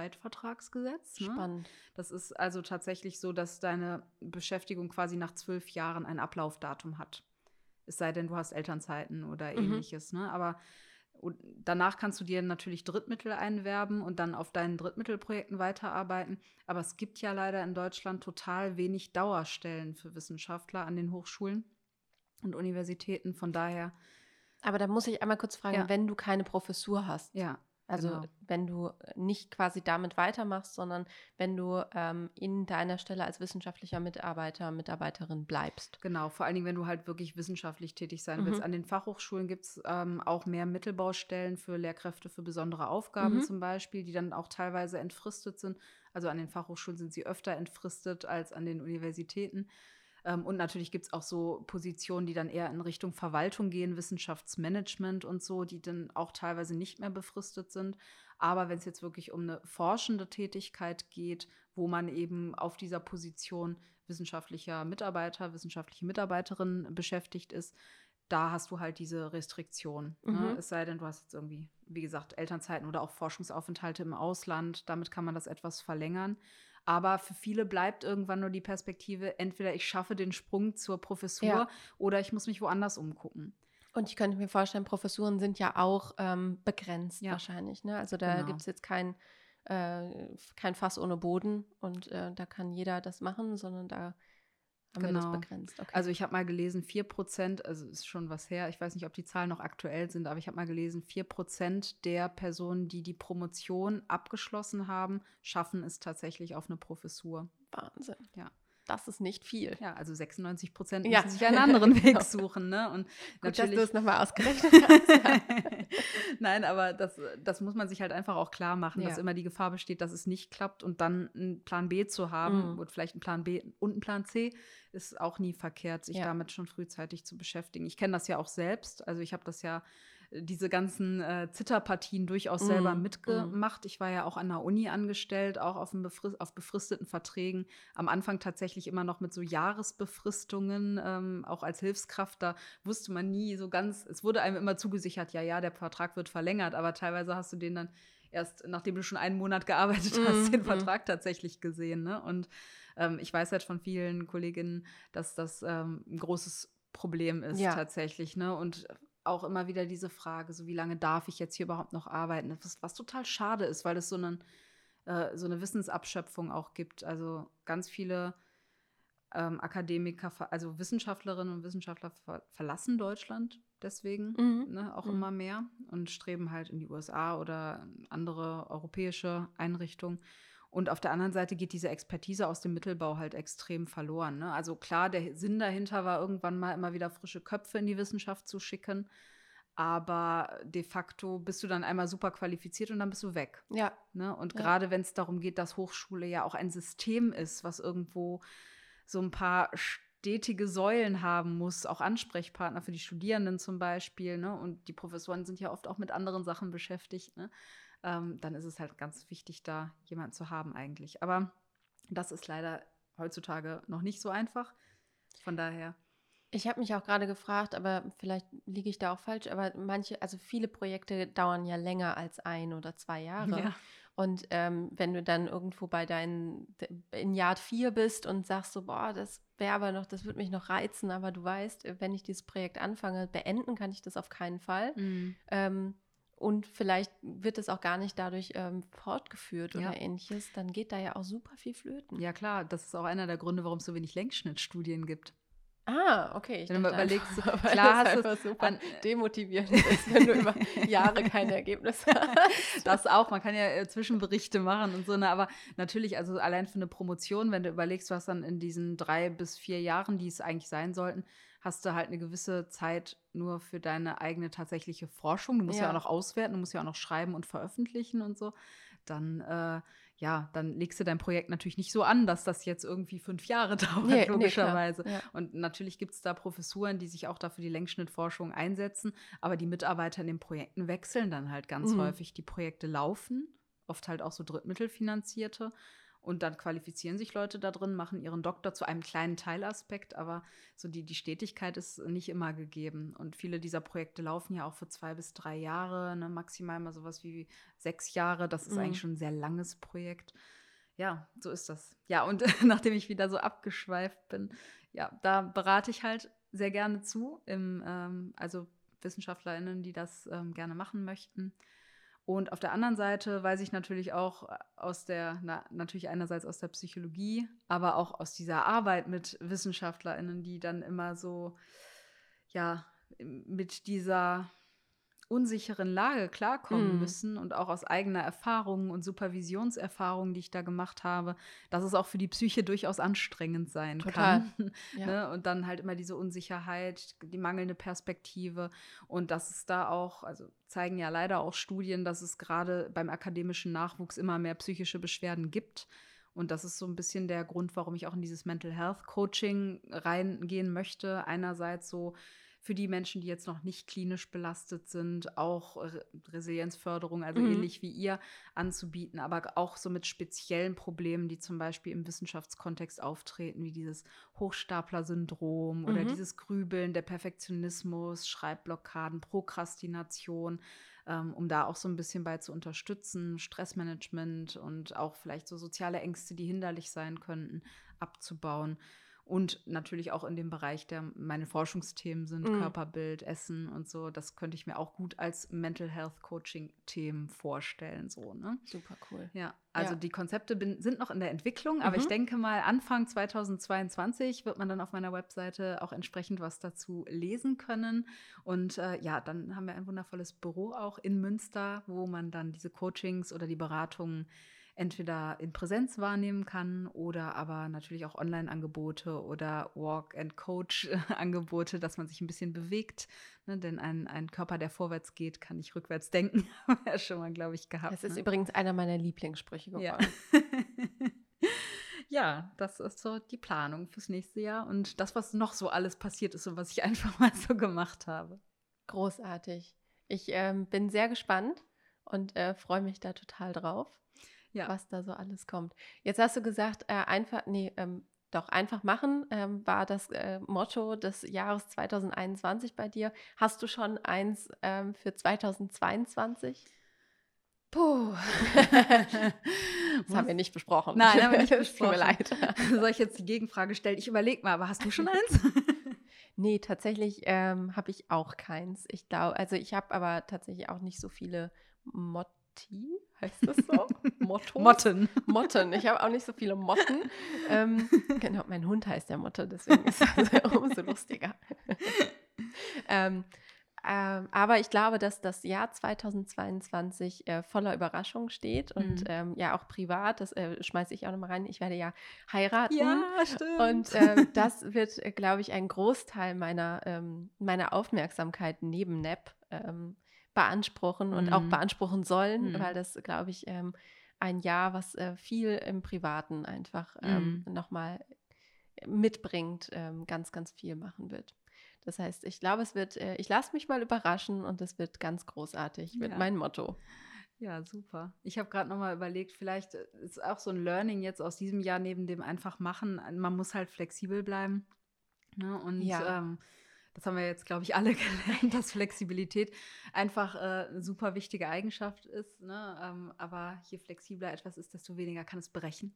Wissenschaftszeitvertragsgesetz. Ne? Spannend. Das ist also tatsächlich so, dass deine Beschäftigung quasi nach zwölf Jahren ein Ablaufdatum hat. Es sei denn, du hast Elternzeiten oder Mhm. ähnliches. Ne? Aber und danach kannst du dir natürlich Drittmittel einwerben und dann auf deinen Drittmittelprojekten weiterarbeiten. Aber es gibt ja leider in Deutschland total wenig Dauerstellen für Wissenschaftler an den Hochschulen und Universitäten. Von daher, Aber da muss ich einmal kurz fragen, Ja. wenn du keine Professur hast, ja, also genau. wenn du nicht quasi damit weitermachst, sondern wenn du ähm, in deiner Stelle als wissenschaftlicher Mitarbeiter, Mitarbeiterin bleibst. Genau, vor allen Dingen, wenn du halt wirklich wissenschaftlich tätig sein Mhm. willst. An den Fachhochschulen gibt es ähm, auch mehr Mittelbaustellen für Lehrkräfte für besondere Aufgaben Mhm. zum Beispiel, die dann auch teilweise entfristet sind. Also an den Fachhochschulen sind sie öfter entfristet als an den Universitäten. Ähm, und natürlich gibt es auch so Positionen, die dann eher in Richtung Verwaltung gehen, Wissenschaftsmanagement und so, die dann auch teilweise nicht mehr befristet sind. Aber wenn es jetzt wirklich um eine forschende Tätigkeit geht, wo man eben auf dieser Position wissenschaftlicher Mitarbeiter, wissenschaftliche Mitarbeiterin beschäftigt ist, da hast du halt diese Restriktion. Ne? Mhm. Es sei denn, du hast jetzt irgendwie, wie gesagt, Elternzeiten oder auch Forschungsaufenthalte im Ausland. Damit kann man das etwas verlängern. Aber für viele bleibt irgendwann nur die Perspektive, entweder ich schaffe den Sprung zur Professur Ja. oder ich muss mich woanders umgucken. Und ich könnte mir vorstellen, Professuren sind ja auch ähm, begrenzt Ja. wahrscheinlich. Ne? Also da Genau. gibt es jetzt kein, äh, kein Fass ohne Boden und äh, da kann jeder das machen, sondern da haben wir Genau. das begrenzt. Okay. Also ich habe mal gelesen, 4 Prozent, also ist schon was her, ich weiß nicht, ob die Zahlen noch aktuell sind, aber ich habe mal gelesen, 4 Prozent der Personen, die die Promotion abgeschlossen haben, schaffen es tatsächlich auf eine Professur. Wahnsinn. Ja. Das ist nicht viel. Ja, also 96 Prozent Ja. müssen sich einen anderen [laughs] Weg Genau. suchen. Ne? Und Gut, dass du natürlich. es nochmal ausgerechnet [laughs] hast. [laughs] Nein, aber das, das muss man sich halt einfach auch klar machen, dass Ja. immer die Gefahr besteht, dass es nicht klappt und dann einen Plan B zu haben Mhm. und vielleicht einen Plan B und einen Plan C ist auch nie verkehrt, sich Ja. damit schon frühzeitig zu beschäftigen. Ich kenne das ja auch selbst. Also ich habe das ja diese ganzen äh, Zitterpartien durchaus selber Mhm, mitgemacht. Ich war ja auch an der Uni angestellt, auch auf, befrist auf befristeten Verträgen. Am Anfang tatsächlich immer noch mit so Jahresbefristungen, ähm, auch als Hilfskraft. Da wusste man nie so ganz, es wurde einem immer zugesichert, ja, ja, der Vertrag wird verlängert, aber teilweise hast du den dann erst, nachdem du schon einen Monat gearbeitet hast, Mhm, den mhm. Vertrag tatsächlich gesehen. Ne? Und ähm, ich weiß halt von vielen Kolleginnen, dass das ähm, ein großes Problem ist Ja. tatsächlich. Ne? Und auch immer wieder diese Frage, so wie lange darf ich jetzt hier überhaupt noch arbeiten? Was, was total schade ist, weil es so, einen, äh, so eine Wissensabschöpfung auch gibt. Also ganz viele ähm, Akademiker, also Wissenschaftlerinnen und Wissenschaftler ver verlassen Deutschland deswegen Mhm. ne, auch Mhm. immer mehr und streben halt in die USA oder andere europäische Einrichtungen. Und auf der anderen Seite geht diese Expertise aus dem Mittelbau halt extrem verloren. Ne? Also klar, der Sinn dahinter war irgendwann mal immer wieder frische Köpfe in die Wissenschaft zu schicken. Aber de facto bist du dann einmal super qualifiziert und dann bist du weg. Ja, Ne? Und Ja. gerade wenn es darum geht, dass Hochschule ja auch ein System ist, was irgendwo so ein paar stetige Säulen haben muss, auch Ansprechpartner für die Studierenden zum Beispiel, ne? Und die Professoren sind ja oft auch mit anderen Sachen beschäftigt, ne? Ähm, dann ist es halt ganz wichtig, da jemanden zu haben eigentlich. Aber Das ist leider heutzutage noch nicht so einfach. Von daher. Ich habe mich auch gerade gefragt, aber vielleicht liege ich da auch falsch, aber manche, also viele Projekte dauern ja länger als ein oder zwei Jahre. Ja. Und ähm, wenn du dann irgendwo bei deinen, in Jahr vier bist und sagst so, boah, das wäre aber noch, das würde mich noch reizen, aber du weißt, wenn ich dieses Projekt anfange, beenden kann ich das auf keinen Fall. Mhm. Ähm, und vielleicht wird es auch gar nicht dadurch ähm, fortgeführt ja. oder ähnliches, dann geht da ja auch super viel flöten. Ja, klar, das ist auch einer der Gründe, warum es so wenig Längsschnittstudien gibt. Ah, okay. Ich wenn du mal überlegst, [laughs] einfach, klar hast einfach super an, demotivierend ist, wenn du über [laughs] Jahre keine Ergebnisse [laughs] hast. Das auch, man kann ja äh, Zwischenberichte machen und so, ne, aber natürlich, also allein für eine Promotion, wenn du überlegst, was dann in diesen drei bis vier Jahren, die es eigentlich sein sollten, hast du halt eine gewisse Zeit nur für deine eigene tatsächliche Forschung. Du musst ja, ja auch noch auswerten, du musst ja auch noch schreiben und veröffentlichen und so. Dann äh, ja, dann legst du dein Projekt natürlich nicht so an, dass das jetzt irgendwie fünf Jahre [laughs] dauert, nee, logischerweise. Nee, ja. Und natürlich gibt es da Professuren, die sich auch dafür die Längsschnittforschung einsetzen, aber die Mitarbeiter in den Projekten wechseln dann halt ganz mhm. häufig. Die Projekte laufen, oft halt auch so Drittmittelfinanzierte. Und dann qualifizieren sich Leute da drin, machen ihren Doktor zu einem kleinen Teilaspekt, aber so die, die Stetigkeit ist nicht immer gegeben. Und viele dieser Projekte laufen ja auch für zwei bis drei Jahre, ne, maximal mal sowas wie sechs Jahre. Das ist mhm. eigentlich schon ein sehr langes Projekt. Ja, so ist das. Ja, und [laughs] nachdem ich wieder so abgeschweift bin, ja, da berate ich halt sehr gerne zu, im, ähm, also WissenschaftlerInnen, die das ähm, gerne machen möchten. Und auf der anderen Seite weiß ich natürlich auch aus der, na, natürlich einerseits aus der Psychologie, aber auch aus dieser Arbeit mit WissenschaftlerInnen, die dann immer so, ja, mit dieser unsicheren Lage klarkommen mm. müssen und auch aus eigener Erfahrung und Supervisionserfahrung, die ich da gemacht habe, dass es auch für die Psyche durchaus anstrengend sein Total. kann. [laughs] Ja. ne? Und dann halt immer diese Unsicherheit, die mangelnde Perspektive und dass es da auch, also zeigen ja leider auch Studien, dass es gerade beim akademischen Nachwuchs immer mehr psychische Beschwerden gibt. Und das ist so ein bisschen der Grund, warum ich auch in dieses Mental Health Coaching reingehen möchte. Einerseits so für die Menschen, die jetzt noch nicht klinisch belastet sind, auch Resilienzförderung, also mhm. ähnlich wie ihr, anzubieten, aber auch so mit speziellen Problemen, die zum Beispiel im Wissenschaftskontext auftreten, wie dieses Hochstapler-Syndrom mhm. oder dieses Grübeln, der Perfektionismus, Schreibblockaden, Prokrastination ähm, um da auch so ein bisschen bei zu unterstützen, Stressmanagement und auch vielleicht so soziale Ängste, die hinderlich sein könnten, abzubauen und natürlich auch in dem Bereich, der meine Forschungsthemen sind, mhm. Körperbild, Essen und so. Das könnte ich mir auch gut als Mental Health Coaching Themen vorstellen, so, ne? Super cool. Ja, also ja. die Konzepte bin, sind noch in der Entwicklung, aber mhm. ich denke mal, Anfang 2022 wird man dann auf meiner Webseite auch entsprechend was dazu lesen können. Und äh, ja, dann haben wir ein wundervolles Büro auch in Münster, wo man dann diese Coachings oder die Beratungen entweder in Präsenz wahrnehmen kann oder aber natürlich auch Online-Angebote oder Walk-and-Coach-Angebote, [laughs] dass man sich ein bisschen bewegt. Ne? Denn ein, ein Körper, der vorwärts geht, kann nicht rückwärts denken. [laughs] Haben wir ja schon mal, glaube ich, gehabt. Das ist ne? übrigens einer meiner Lieblingssprüche geworden. Ja. [laughs] ja, das ist so die Planung fürs nächste Jahr und das, was noch so alles passiert ist und was ich einfach mal so gemacht habe. Großartig. Ich ähm, bin sehr gespannt und äh, freue mich da total drauf ja. was da so alles kommt. Jetzt hast du gesagt, äh, einfach, nee, ähm, doch, einfach machen ähm, war das äh, Motto des Jahres 2021 bei dir. Hast du schon eins ähm, für 2022? Puh. [laughs] das haben wir nicht besprochen. Nein, haben wir nicht besprochen. [laughs] Tut mir leid. [laughs] Soll ich jetzt die Gegenfrage stellen? Ich überlege mal, aber hast du schon eins? nee, tatsächlich ähm, habe ich auch keins. Ich glaube, also ich habe aber tatsächlich auch nicht so viele Motti, heißt das so? [laughs] Motto? Motten. Motten. Ich habe auch nicht so viele Motten. Ähm, genau, mein Hund heißt der Motte, deswegen ist das [laughs] umso lustiger. ähm, ähm, aber ich glaube, dass das Jahr 2022 äh, voller Überraschungen steht und mhm. ähm, ja auch privat, das äh, schmeiße ich auch nochmal rein, ich werde ja heiraten. Ja, stimmt. Und äh, das wird, äh, glaube ich, ein Großteil meiner, ähm, meiner Aufmerksamkeit neben NEP ähm, beanspruchen und mhm. auch beanspruchen sollen, mhm. weil das, glaube ich, ähm, ein Jahr, was äh, viel im Privaten einfach ähm, mhm. nochmal mitbringt, ähm, ganz, ganz viel machen wird. Das heißt, ich glaube, es wird, äh, ich lasse mich mal überraschen und es wird ganz großartig, mit ja. mein Motto. Ja, super. Ich habe gerade noch mal überlegt, vielleicht äh, ist auch so ein Learning jetzt aus diesem Jahr neben dem einfach machen. Man muss halt flexibel bleiben. Ne? Und ja. ähm, das haben wir jetzt, glaube ich, alle [laughs] gelernt, dass Flexibilität einfach äh, eine super wichtige Eigenschaft ist. Ne? Ähm, aber je flexibler etwas ist, desto weniger kann es brechen.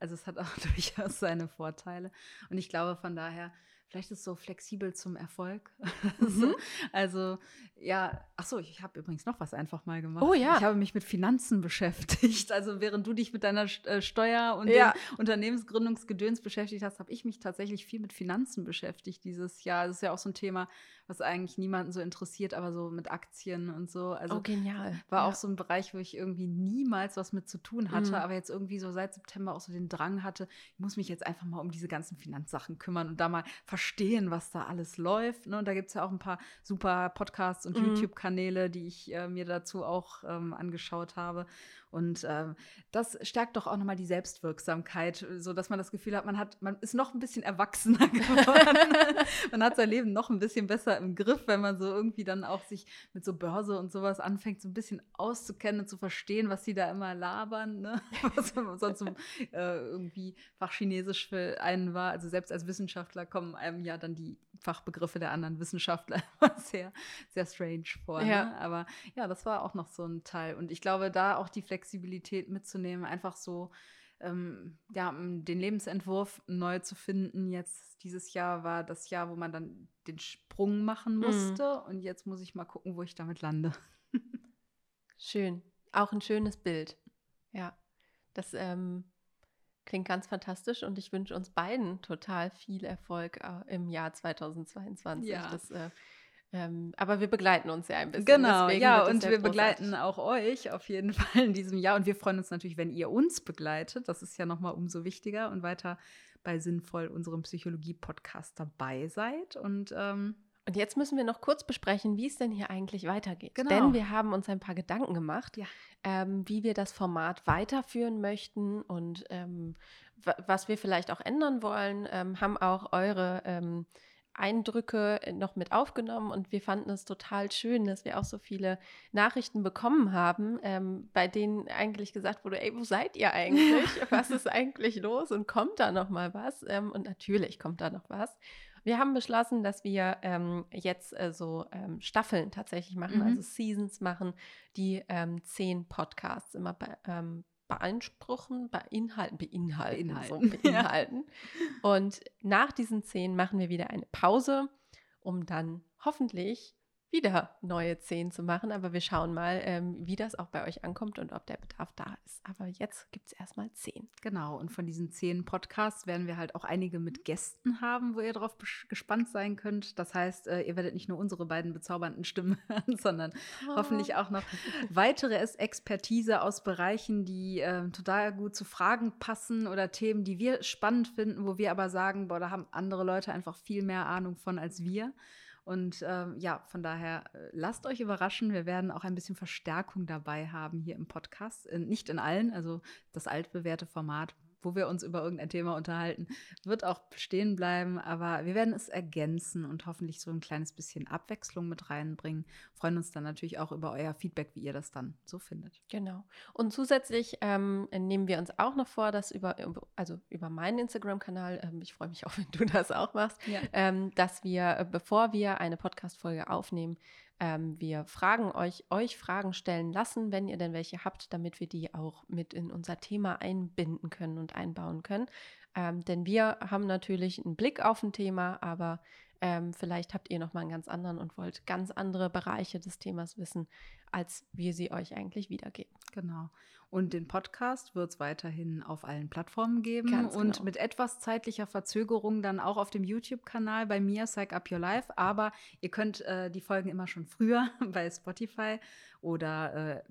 Also es hat auch [laughs] durchaus seine Vorteile. Und ich glaube von daher, vielleicht ist es so flexibel zum Erfolg. [laughs] Mhm. also ja, ach so, ich habe übrigens noch was einfach mal gemacht. Oh ja. Ich habe mich mit Finanzen [laughs] beschäftigt. Also während du dich mit deiner äh, Steuer und ja. Unternehmensgründungsgedöns beschäftigt hast, habe ich mich tatsächlich viel mit Finanzen beschäftigt dieses Jahr. Das ist ja auch so ein Thema, was eigentlich niemanden so interessiert, aber so mit Aktien und so. Also oh, genial. War ja. auch so ein Bereich, wo ich irgendwie niemals was mit zu tun hatte, mhm. aber jetzt irgendwie so seit September auch so den Drang hatte, ich muss mich jetzt einfach mal um diese ganzen Finanzsachen kümmern und da mal verstehen, was da alles läuft. Ne? Und da gibt es ja auch ein paar super Podcasts und mhm. YouTube-Kanäle, die ich äh, mir dazu auch ähm, angeschaut habe. Und ähm, das stärkt doch auch nochmal die Selbstwirksamkeit, so dass man das Gefühl hat, man hat, man ist noch ein bisschen erwachsener [laughs] geworden. man hat sein Leben noch ein bisschen besser im Griff, wenn man so irgendwie dann auch sich mit so Börse und sowas anfängt, so ein bisschen auszukennen und zu verstehen, was sie da immer labern, ne? [laughs] was sonst so, äh, irgendwie Fachchinesisch für einen war. Also selbst als Wissenschaftler kommen einem ja dann die Fachbegriffe der anderen Wissenschaftler [laughs] sehr, sehr strange vor. Ne? Ja. Ne? Aber ja, das war auch noch so ein Teil. Und ich glaube, da auch die Flexibilität mitzunehmen, einfach so ähm, ja, den Lebensentwurf neu zu finden. Jetzt dieses Jahr war das Jahr, wo man dann den Sprung machen mhm. musste. Mhm. Und jetzt muss ich mal gucken, wo ich damit lande. Schön. Auch ein schönes Bild. Ja. Das ähm, klingt ganz fantastisch und ich wünsche uns beiden total viel Erfolg äh, im Jahr 2022. Ja. Das äh, ähm, aber wir begleiten uns ja ein bisschen. Genau, ja, und wir großartig. begleiten auch euch auf jeden [laughs] Fall in diesem Jahr. Und wir freuen uns natürlich, wenn ihr uns begleitet. Das ist ja nochmal umso wichtiger und weiter bei Sinnvoll, unserem Psychologie-Podcast dabei seid. Und, ähm, und jetzt müssen wir noch kurz besprechen, wie es denn hier eigentlich weitergeht. Genau. Denn wir haben uns ein paar Gedanken gemacht, ja. ähm, wie wir das Format weiterführen möchten und ähm, was wir vielleicht auch ändern wollen. Ähm, haben auch eure ähm, Eindrücke äh, noch mit aufgenommen und wir fanden es total schön, dass wir auch so viele Nachrichten bekommen haben, ähm, bei denen eigentlich gesagt wurde, ey, wo seid ihr eigentlich? [laughs] Was ist eigentlich los? Und kommt da noch mal was? Ähm, und natürlich kommt da noch was. Wir haben beschlossen, dass wir ähm, jetzt äh, so ähm, Staffeln tatsächlich machen, mhm. also Seasons machen, die ähm, zehn Podcasts immer bei, ähm, beanspruchen, beinhalten, beinhalten, beinhalten. So, beinhalten. [laughs] Ja. Und nach diesen zehn machen wir wieder eine Pause, um dann hoffentlich wieder neue zehn zu machen. Aber wir schauen mal, ähm, wie das auch bei euch ankommt und ob der Bedarf da ist. Aber jetzt gibt es erstmal zehn. Genau. Und von diesen zehn Podcasts werden wir halt auch einige mit Gästen haben, wo ihr drauf gespannt sein könnt. Das heißt, äh, ihr werdet nicht nur unsere beiden bezaubernden Stimmen [laughs] hören, sondern oh. hoffentlich auch noch weitere Expertise aus Bereichen, die äh, total gut zu Fragen passen oder Themen, die wir spannend finden, wo wir aber sagen, boah, da haben andere Leute einfach viel mehr Ahnung von als wir. Und ähm, ja, von daher äh, lasst euch überraschen. Wir werden auch ein bisschen Verstärkung dabei haben hier im Podcast. In, nicht in allen, also das altbewährte Format wo wir uns über irgendein Thema unterhalten, wird auch bestehen bleiben, aber wir werden es ergänzen und hoffentlich so ein kleines bisschen Abwechslung mit reinbringen. Freuen uns dann natürlich auch über euer Feedback, wie ihr das dann so findet. Genau. Und zusätzlich ähm, nehmen wir uns auch noch vor, dass über, also über meinen Instagram-Kanal, ähm, ich freue mich auch, [laughs] wenn du das auch machst, ja. ähm, dass wir, äh, bevor wir eine Podcast-Folge aufnehmen, ähm, wir fragen euch, euch Fragen stellen lassen, wenn ihr denn welche habt, damit wir die auch mit in unser Thema einbinden können und einbauen können. Ähm, denn wir haben natürlich einen Blick auf ein Thema, aber ähm, vielleicht habt ihr noch mal einen ganz anderen und wollt ganz andere Bereiche des Themas wissen, als wir sie euch eigentlich wiedergeben. Genau. Und den Podcast wird es weiterhin auf allen Plattformen geben Ganz und genau. mit etwas zeitlicher Verzögerung dann auch auf dem YouTube-Kanal bei mir, Psych Up Your Life. Aber ihr könnt äh, die Folgen immer schon früher [laughs] bei Spotify oder äh,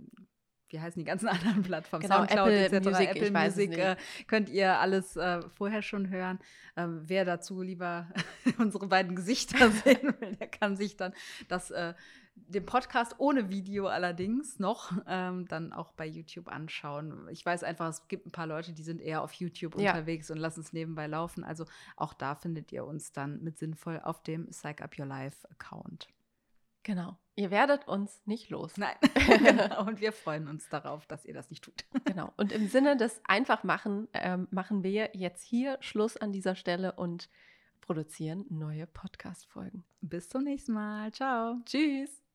wie heißen die ganzen [laughs] anderen Plattformen, genau, Soundcloud Apple etc., Music, Apple Music, äh, könnt ihr alles äh, vorher schon hören. Ähm, wer dazu lieber [laughs] unsere beiden Gesichter sehen will, der kann sich dann das äh, den Podcast ohne Video allerdings noch ähm, dann auch bei YouTube anschauen. Ich weiß einfach, es gibt ein paar Leute, die sind eher auf YouTube ja. unterwegs und lassen es nebenbei laufen. Also auch da findet ihr uns dann mit sinnvoll auf dem Psych Up Your Life Account. Genau. Ihr werdet uns nicht los. Nein. [laughs] Genau. Und wir freuen uns darauf, dass ihr das nicht tut. genau. Und im Sinne des Einfachmachen ähm, machen wir jetzt hier Schluss an dieser Stelle und produzieren neue Podcast-Folgen. Bis zum nächsten Mal. Ciao. Tschüss.